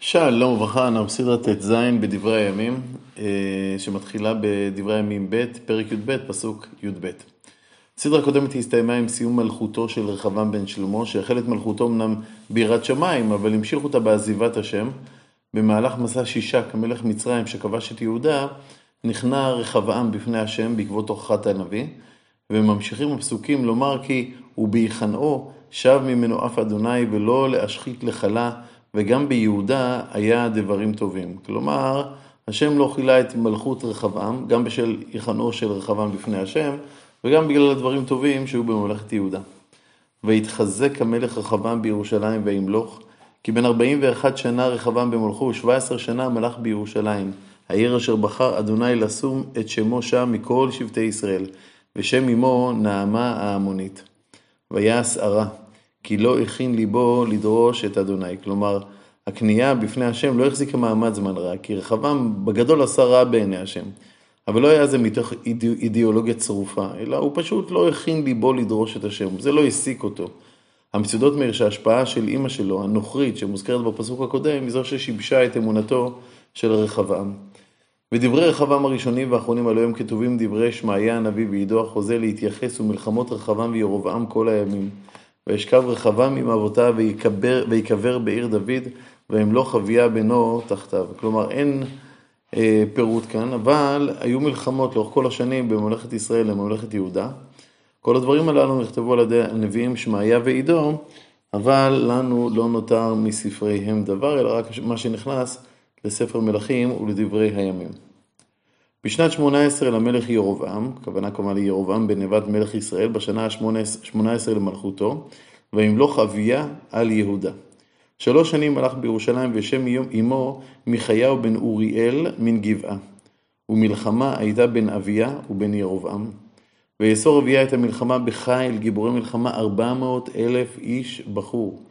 שלום וברכה, אנחנו בסדרת ט"ז בדברי הימים, אה, שמתחילה בדברי הימים ב', פרק י"ב, פסוק י"ב. הסדרה הקודמת הסתיימה עם סיום מלכותו של רחבעם בן שלמה, שהחל את מלכותו אמנם ביראת שמיים, אבל המשיך אותה בעזיבת השם. במהלך מסע שישה כמלך מצרים שכבש את יהודה, נכנע רחבעם בפני השם בעקבות הוכחת הנביא, וממשיכים הפסוקים לומר כי וביחנאו שב ממנו אף אדוני ולא להשחית לכלה וגם ביהודה היה דברים טובים. כלומר, השם לא כילה את מלכות רחבעם, גם בשל היכנעו של רחבעם בפני השם, וגם בגלל הדברים טובים שהיו בממלכת יהודה. והתחזק המלך רחבעם בירושלים וימלוך, כי בין 41 שנה רחבעם במולכו ו-17 שנה מלך בירושלים, העיר אשר בחר אדוני לשום את שמו שם מכל שבטי ישראל, ושם אמו נעמה ההמונית. ויעש ערה. כי לא הכין ליבו לדרוש את אדוני. כלומר, הכניעה בפני השם לא החזיקה מעמד זמן רע, כי רחבעם בגדול עשה רע בעיני השם. אבל לא היה זה מתוך אידיאולוגיה צרופה, אלא הוא פשוט לא הכין ליבו לדרוש את השם, זה לא העסיק אותו. המצודות מאיר שההשפעה של אימא שלו, הנוכרית, שמוזכרת בפסוק הקודם, היא זו ששיבשה את אמונתו של רחבעם. ודברי רחבעם הראשונים והאחרונים עלו הם כתובים דברי שמעיה הנביא ועידו החוזה להתייחס ומלחמות רחבעם וירבעם כל הימים. וישכב רחבעם עם אבותיו ויקבר בעיר דוד, וימלוך אביה בנו תחתיו. כלומר, אין אה, פירוט כאן, אבל היו מלחמות לאורך כל השנים בממלכת ישראל לממלכת יהודה. כל הדברים הללו נכתבו על ידי הנביאים שמעיה ועידו, אבל לנו לא נותר מספריהם דבר, אלא רק מה שנכנס לספר מלכים ולדברי הימים. בשנת 18 למלך ירובעם, הכוונה כמובן לירובעם בן נבט מלך ישראל, בשנה ה-18 למלכותו, וימלוך אביה על יהודה. שלוש שנים מלך בירושלים ושם אמו מיכיהו בן אוריאל מן גבעה. ומלחמה הייתה בין אביה ובין ירובעם. ויאסור אביה את המלחמה בחיל, גיבורי מלחמה ארבע מאות אלף איש בחור.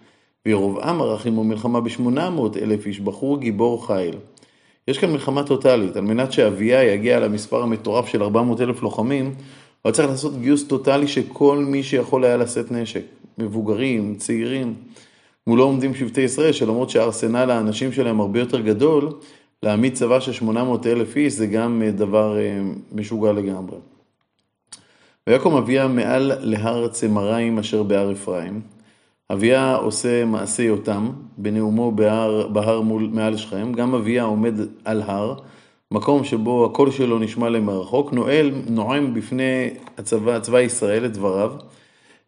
וירובעם ערך עמו מלחמה בשמונה מאות אלף איש בחור, גיבור חיל. יש כאן מלחמה טוטאלית, על מנת שאביה יגיע למספר המטורף של 400 אלף לוחמים, הוא צריך לעשות גיוס טוטאלי שכל מי שיכול היה לשאת נשק, מבוגרים, צעירים, מולו עומדים שבטי ישראל, שלמרות שארסנל האנשים שלהם הרבה יותר גדול, להעמיד צבא של 800 אלף איש זה גם אה, דבר אה, משוגע לגמרי. ויקום אביה מעל להר צמריים אשר בהר אפרים, אביה עושה מעשה יותם בנאומו בהר, בהר מול, מעל שכם, גם אביה עומד על הר, מקום שבו הקול שלו נשמע להם מרחוק, נועל, נועם בפני הצבא, צבא ישראל את דבריו.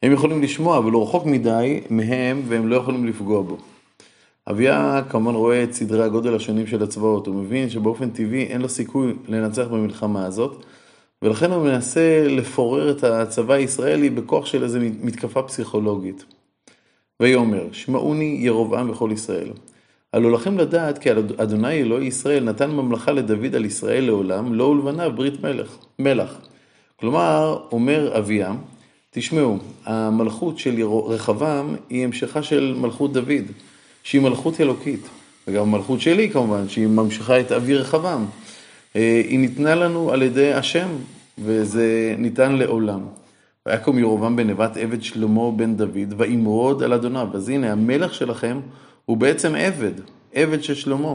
הם יכולים לשמוע, אבל הוא רחוק מדי מהם והם לא יכולים לפגוע בו. אביה כמובן רואה את סדרי הגודל השונים של הצבאות, הוא מבין שבאופן טבעי אין לו סיכוי לנצח במלחמה הזאת, ולכן הוא מנסה לפורר את הצבא הישראלי בכוח של איזו מתקפה פסיכולוגית. ויאמר, שמעוני ירבעם וכל ישראל. הלא לכם לדעת כי אדוני אלוהי ישראל נתן ממלכה לדוד על ישראל לעולם, לא ולבניו ברית מלך, מלך. כלומר, אומר אביה, תשמעו, המלכות של רחבעם היא המשכה של מלכות דוד, שהיא מלכות אלוקית, וגם המלכות שלי כמובן, שהיא ממשיכה את אבי רחבעם. אה, היא ניתנה לנו על ידי השם, וזה ניתן לעולם. ויקום ירובעם בן נבט עבד שלמה בן דוד, וימרוד על אדוניו. אז הנה, המלך שלכם הוא בעצם עבד, עבד של שלמה.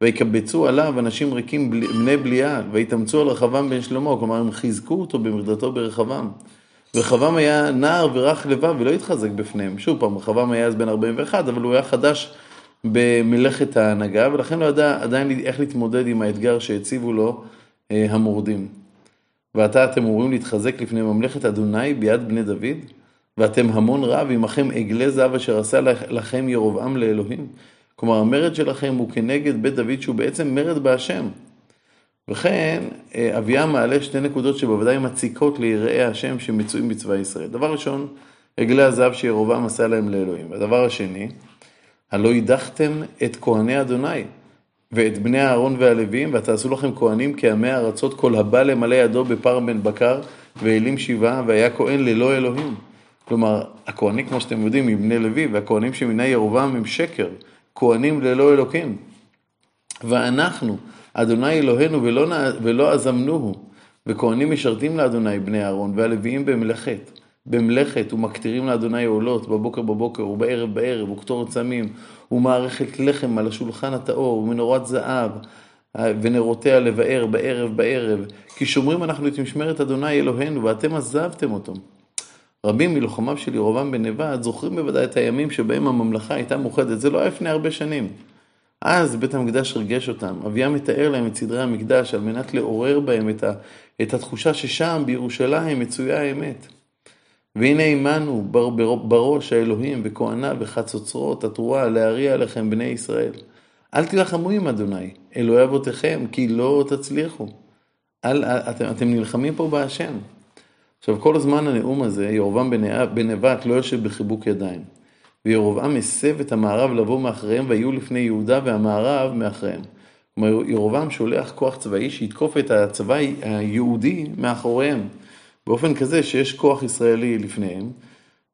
ויקבצו עליו אנשים ריקים בני בליעל, ויתאמצו על רחבעם בן שלמה, כלומר הם חיזקו אותו במרדתו ברחבעם. ורחבעם היה נער ורך לבב ולא התחזק בפניהם. שוב פעם, רחבעם היה אז בן 41, אבל הוא היה חדש במלאכת ההנהגה, ולכן לא ידע עדיין איך להתמודד עם האתגר שהציבו לו אה, המורדים. ועתה אתם אמורים להתחזק לפני ממלכת אדוני ביד בני דוד? ואתם המון רב עמכם עגלי זהב אשר עשה לכם ירבעם לאלוהים? כלומר, המרד שלכם הוא כנגד בית דוד שהוא בעצם מרד בהשם. וכן, אה, אביה מעלה שתי נקודות שבוודאי מציקות ליראי השם שמצויים בצבא ישראל. דבר ראשון, עגלי הזהב שירבעם עשה להם לאלוהים. הדבר השני, הלא הדחתם את כהני אדוני. ואת בני אהרון והלוויים, ותעשו לכם כהנים כעמי ארצות, כל הבא למלא ידו בפר בן בקר, ואלים שבעה, והיה כהן ללא אלוהים. כלומר, הכהנים, כמו שאתם יודעים, הם בני לוי, והכהנים שמיני ירובעם הם שקר, כהנים ללא אלוקים. ואנחנו, אדוני אלוהינו, ולא, ולא עזמנוהו, וכהנים משרתים לאדוני בני אהרון, והלוויים במלאכת. במלאכת ומקטירים לאדוני עולות בבוקר בבוקר ובערב בערב וקטורת צמים ומערכת לחם על השולחן הטהור ומנורת זהב ונרותיה לבאר בערב בערב כי שומרים אנחנו את משמרת אדוני אלוהינו ואתם עזבתם אותו. רבים מלוחמיו של ירובעם בן נבט זוכרים בוודאי את הימים שבהם הממלכה הייתה מאוחדת, זה לא היה לפני הרבה שנים. אז בית המקדש ריגש אותם, אביה מתאר להם את סדרי המקדש על מנת לעורר בהם את, ה, את התחושה ששם בירושלים מצויה האמת. והנה עמנו בר, בר, בראש האלוהים וכהניו וחצוצרות התרועה להריע לכם בני ישראל. אל תילחמו עם אדוני, אלוהי אבותיכם, כי לא תצליחו. אל, אתם, אתם נלחמים פה בהשם. עכשיו, כל הזמן הנאום הזה, ירובעם בן נבט לא יושב בחיבוק ידיים. וירובעם הסב את המערב לבוא מאחריהם, ויהיו לפני יהודה והמערב מאחריהם. כלומר, ירובעם שולח כוח צבאי שיתקוף את הצבא היהודי מאחוריהם, באופן כזה שיש כוח ישראלי לפניהם,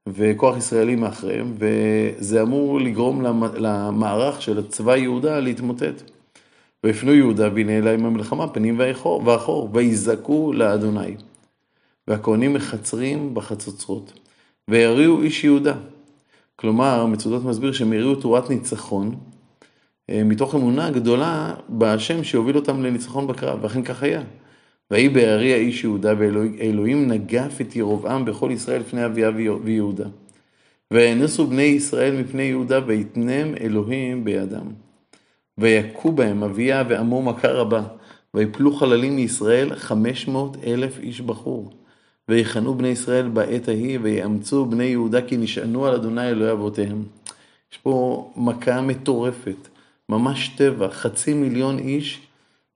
וכוח ישראלי מאחריהם, וזה אמור לגרום למערך של הצבא יהודה להתמוטט. ויפנו יהודה והנה להם המלחמה פנים ואחור, ויזעקו לאדוני. והכהנים מחצרים בחצוצרות, ויריעו איש יהודה. כלומר, מצודות מסביר שהם הריעו תורת ניצחון, אה, מתוך אמונה גדולה בהשם שיוביל אותם לניצחון בקרב, ואכן כך היה. ויהי בהריע איש יהודה, ואלוהים נגף את ירבעם בכל ישראל לפני אביה ויהודה. ויאנסו בני ישראל מפני יהודה, ויתנם אלוהים בידם. ויכו בהם אביה ועמו מכה רבה, ויפלו חללים מישראל חמש מאות אלף איש בחור. ויחנו בני ישראל בעת ההיא, ויאמצו בני יהודה כי נשענו על אדוני אלוהי אבותיהם. יש פה מכה מטורפת, ממש טבע, חצי מיליון איש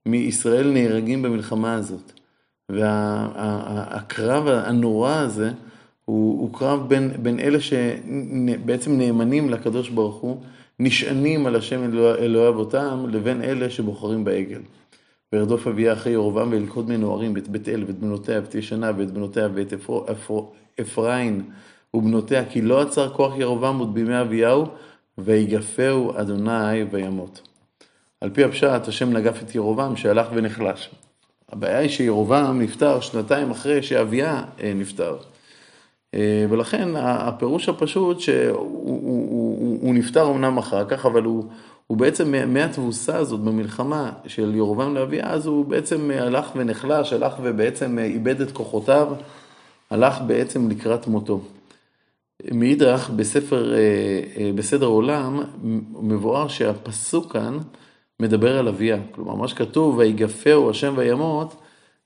מישראל נהרגים במלחמה הזאת. והקרב הנורא הזה הוא, הוא קרב בין, בין אלה שבעצם נאמנים לקדוש ברוך הוא, נשענים על השם אלוהי אבותם, לבין אלה שבוחרים בעגל. וירדוף אביה אחרי ירבעם וילכוד מנוערים את בית אל ואת בנותיה ואת ישנה ואת בנותיה ואת אפרים ובנותיה כי לא עצר כוח ירבעם עוד בימי אביהו ויגפהו אדוני וימות. על פי הפשט השם נגף את ירבעם שהלך ונחלש. הבעיה היא שירבעם נפטר שנתיים אחרי שאביה אה, נפטר. אה, ולכן הפירוש הפשוט שהוא הוא, הוא, הוא נפטר אמנם אחר כך, אבל הוא, הוא בעצם מהתבוסה הזאת במלחמה של ירובעם לאביה, אז הוא בעצם הלך ונחלש, הלך ובעצם איבד את כוחותיו, הלך בעצם לקראת מותו. מאידך, בספר, אה, אה, בסדר עולם, מבואר שהפסוק כאן מדבר על אביה. כלומר, מה שכתוב, ויגפהו השם וימות,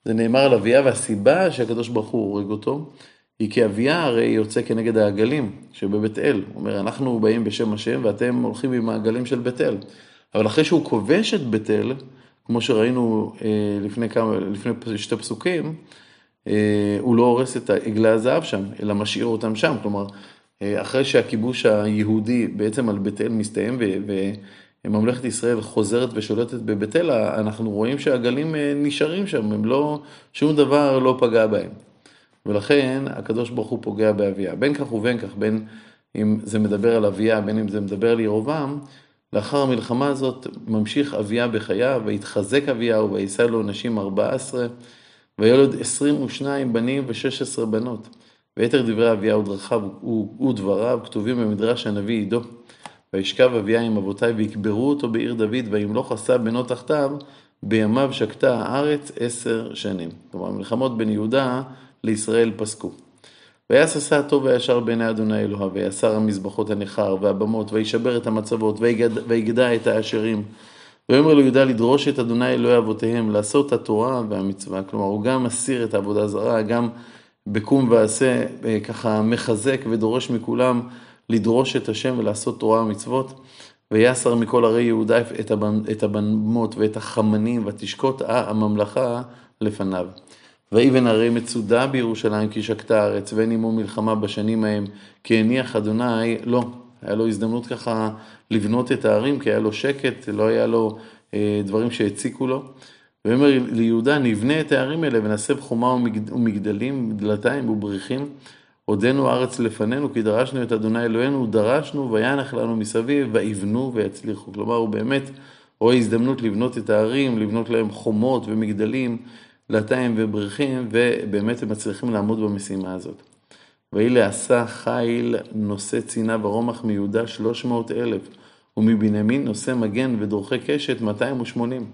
זה נאמר על אביה, והסיבה שהקדוש ברוך הוא הורג אותו, היא כי אביה הרי יוצא כנגד העגלים שבבית אל. הוא אומר, אנחנו באים בשם השם ואתם הולכים עם העגלים של בית אל. אבל אחרי שהוא כובש את בית אל, כמו שראינו אה, לפני, כמה, לפני שתי פסוקים, אה, הוא לא הורס את עגלי הזהב שם, אלא משאיר אותם שם. כלומר, אה, אחרי שהכיבוש היהודי בעצם על בית אל מסתיים וממלכת ישראל חוזרת ושולטת בבית אל, אנחנו רואים שהעגלים נשארים שם, הם לא, שום דבר לא פגע בהם. ולכן הקדוש ברוך הוא פוגע באביה. בין כך ובין כך, בין אם זה מדבר על אביה, בין אם זה מדבר על ירובעם, לאחר המלחמה הזאת ממשיך אביה בחייו, והתחזק אביהו, ויישא לו נשים ארבע עשרה, וילד עשרים ושניים בנים ושש עשרה בנות. ויתר דברי אביהו דרכיו ודבריו כתובים במדרש הנביא עידו. וישכב אביה עם אבותיי ויקברו אותו בעיר דוד, וימלוך עשה בנו תחתיו, בימיו שקטה הארץ עשר שנים. כלומר, מלחמות בין יהודה לישראל פסקו. ויעש עשה הטוב והישר בעיני אדוני אלוהיו, ויסר המזבחות הנכר והבמות, וישבר את המצבות, ויגדע את האשרים. ויאמר לו יהודה לדרוש את אדוני אלוהי אבותיהם, לעשות התורה והמצווה. כלומר, הוא גם מסיר את העבודה הזרה, גם בקום ועשה, אה, ככה מחזק ודורש מכולם לדרוש את השם ולעשות תורה ומצוות. ויסר מכל ערי יהודה את הבמות ואת החמנים, ותשקוט הממלכה לפניו. ויבן הרי מצודה בירושלים כי שקטה הארץ, ואין עמו מלחמה בשנים ההם, כי הניח אדוני, לא, היה לו הזדמנות ככה לבנות את הערים, כי היה לו שקט, לא היה לו אה, דברים שהציקו לו. ואומר ליהודה, נבנה את הערים האלה ונסב חומה ומגדלים, דלתיים ובריחים. עודנו הארץ לפנינו, כי דרשנו את אדוני אלוהינו, דרשנו וינח לנו מסביב, ויבנו ויצליחו. כלומר, הוא באמת רואה הזדמנות לבנות את הערים, לבנות להם חומות ומגדלים. דלתיים ובריחים, ובאמת הם מצליחים לעמוד במשימה הזאת. ויהי לעשה חיל נושא צינה ורומח מיהודה שלוש מאות אלף, ומבנימין נושא מגן ודורכי קשת מאתיים ושמונים.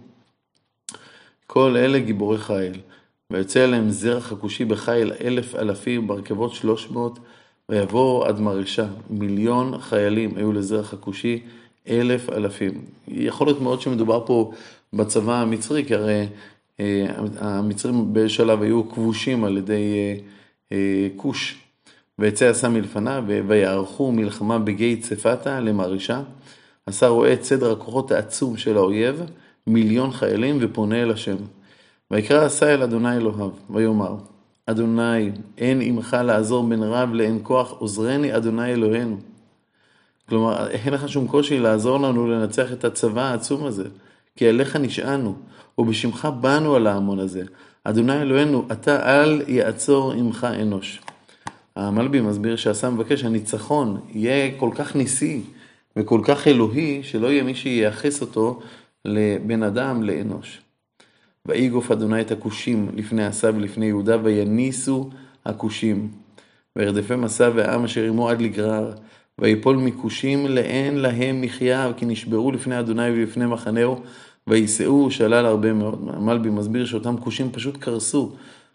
כל אלה גיבורי חיל. ויוצא אליהם זרח הכושי בחיל אלף אלפים, ברכבות שלוש מאות, ויבואו עד מרשה. מיליון חיילים היו לזרח הכושי, אלף אלפים. יכול להיות מאוד שמדובר פה בצבא המצרי, כי הרי אה, המצרים בשלב היו כבושים על ידי אה, אה, כוש. ויצא עשה מלפניו, ויערכו מלחמה בגיא צפתה למרשה. עשה רואה את סדר הכוחות העצום של האויב, מיליון חיילים, ופונה אל השם. ויקרא עשה אל אדוני אלוהיו, ויאמר, אדוני, אין עמך לעזור בין רב לאין כוח, עוזרני אדוני אלוהינו. כלומר, אין לך שום קושי לעזור לנו לנצח את הצבא העצום הזה, כי אליך נשענו, ובשמך באנו על ההמון הזה. אדוני אלוהינו, אתה אל יעצור עמך אנוש. המלבי מסביר שעשה מבקש שהניצחון יהיה כל כך ניסי וכל כך אלוהי, שלא יהיה מי שייחס אותו לבן אדם לאנוש. ויגוף אדוני את הכושים לפני עשה ולפני יהודה, ויניסו הכושים. וירדפם עשה והעם אשר עמו עד לגרר, ויפול מכושים לאין להם מחיה, כי נשברו לפני אדוני ולפני מחנהו, ויישאו שלל הרבה מאוד. המלבי מסביר שאותם כושים פשוט קרסו,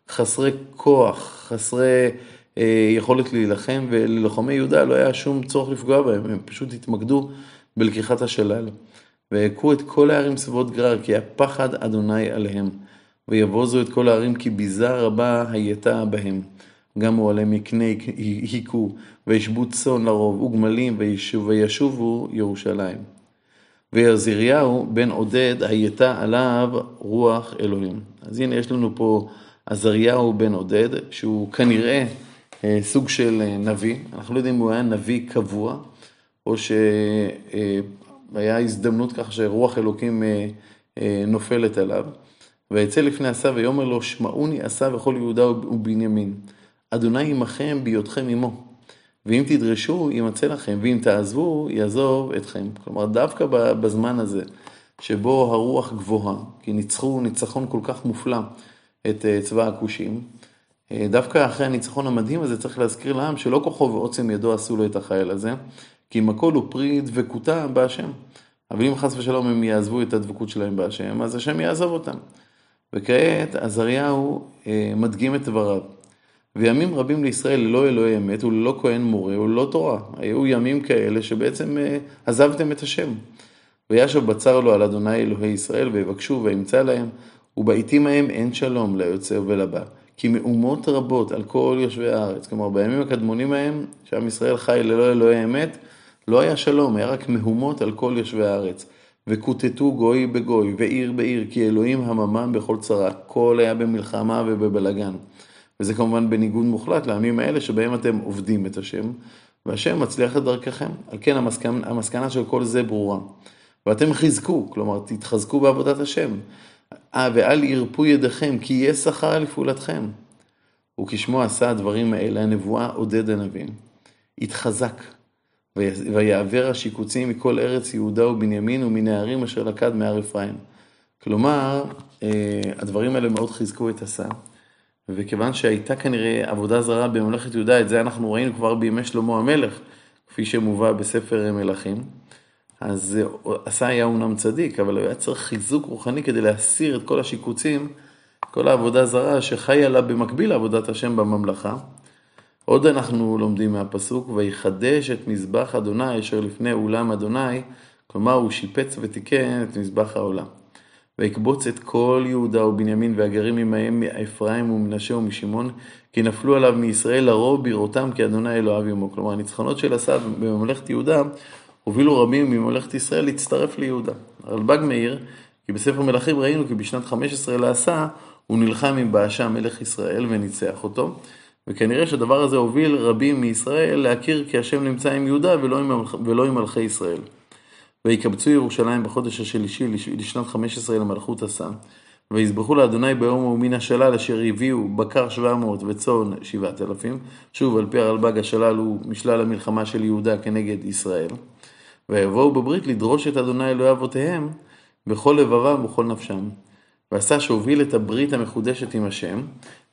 חסרי כוח, חסרי אה, יכולת להילחם, וללוחמי יהודה לא היה שום צורך לפגוע בהם, הם פשוט התמקדו בלקיחת השלל. והכו את כל הערים סביבות גרר, כי הפחד אדוני עליהם. ויבוזו את כל הערים, כי ביזה רבה הייתה בהם. גם אוהלי מקנה היכו, וישבו צאן לרוב, וגמלים, וישובו ירושלים. ועזריהו בן עודד הייתה עליו רוח אלוהים. אז הנה יש לנו פה עזריהו בן עודד, שהוא כנראה אה, סוג של אה, נביא. אנחנו לא יודעים אם הוא היה נביא קבוע, או ש... אה, והיה הזדמנות ככה שרוח אלוקים אה, אה, נופלת עליו. ויצא לפני עשה ויאמר לו, שמעוני עשה וכל יהודה ובנימין. אדוני עמכם בהיותכם עמו. ואם תדרשו, ימצא לכם, ואם תעזבו, יעזוב אתכם. כלומר, דווקא בזמן הזה, שבו הרוח גבוהה, כי ניצחו ניצחון כל כך מופלא את אה, צבא הכושים, דווקא אחרי הניצחון המדהים הזה צריך להזכיר לעם שלא כוחו ועוצם ידו עשו לו את החייל הזה, כי אם הכל הוא פרי דבקותה בהשם. אבל אם חס ושלום הם יעזבו את הדבקות שלהם בהשם, אז השם יעזוב אותם. וכעת עזריהו אה, מדגים את דבריו. וימים רבים לישראל ללא אלוהי אמת וללא כהן מורה וללא תורה. היו ימים כאלה שבעצם אה, עזבתם את השם. וישב בצר לו על אדוני אלוהי ישראל ויבקשו וימצא להם, ובעיתים ההם אין שלום ליוצא ולבא. כי מאומות רבות על כל יושבי הארץ, כלומר בימים הקדמונים ההם, שעם ישראל חי ללא אלוהי אמת, לא היה שלום, היה רק מהומות על כל יושבי הארץ. וכותתו גוי בגוי, ועיר בעיר, כי אלוהים הממם בכל צרה. כל היה במלחמה ובבלגן. וזה כמובן בניגוד מוחלט לעמים האלה שבהם אתם עובדים את השם, והשם מצליח את דרככם. על כן המסקנה, המסקנה של כל זה ברורה. ואתם חזקו, כלומר תתחזקו בעבודת השם. אה, ואל ירפו ידיכם, כי יהיה שכר לפעולתכם. וכשמו עשה הדברים האלה, הנבואה עודד הנביאים. התחזק, ויעבר השיקוצים מכל ארץ יהודה ובנימין ומן הערים אשר לקד מהר אפרים. כלומר, אה, הדברים האלה מאוד חיזקו את עשה, וכיוון שהייתה כנראה עבודה זרה בממלכת יהודה, את זה אנחנו ראינו כבר בימי שלמה המלך, כפי שמובא בספר מלכים. אז עשה היה אומנם צדיק, אבל הוא היה צריך חיזוק רוחני כדי להסיר את כל השיקוצים, כל העבודה זרה שחיה לה במקביל לעבודת השם בממלכה. עוד אנחנו לומדים מהפסוק, ויחדש את מזבח אדוני אשר לפני אולם אדוני, כלומר הוא שיפץ ותיקן את מזבח העולם. ויקבוץ את כל יהודה ובנימין והגרים עמהם מאפרים ומנשה ומשמעון, כי נפלו עליו מישראל לרוב בראותם כי אדוני אלוהיו עמו. כלומר, הניצחונות של עשה בממלכת יהודה הובילו רבים מממלכת ישראל להצטרף ליהודה. הרלב"ג מאיר, כי בספר מלכים ראינו כי בשנת 15 לעשה הוא נלחם עם באשה מלך ישראל וניצח אותו. וכנראה שהדבר הזה הוביל רבים מישראל להכיר כי השם נמצא עם יהודה ולא עם, ולא עם מלכי ישראל. ויקבצו ירושלים בחודש השלישי לשנת 15 למלכות עשה. ויזבחו לאדוני ביום ומן השלל אשר הביאו בקר 700 וצאן 7,000. שוב, על פי הרלב"ג השלל הוא משלל המלחמה של יהודה כנגד ישראל. ויבואו בברית לדרוש את אדוני אלוהי אבותיהם בכל לבבם ובכל נפשם. ועשה שהוביל את הברית המחודשת עם השם,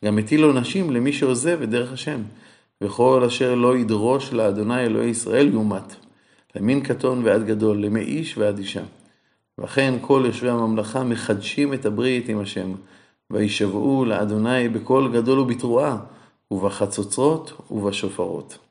גם הטיל עונשים למי שעוזב את דרך השם. וכל אשר לא ידרוש לאדוני אלוהי ישראל יומת. למין קטון ועד גדול, למאיש ועד אישה. וכן כל יושבי הממלכה מחדשים את הברית עם השם, וישבעו לאדוני בקול גדול ובתרועה, ובחצוצרות ובשופרות.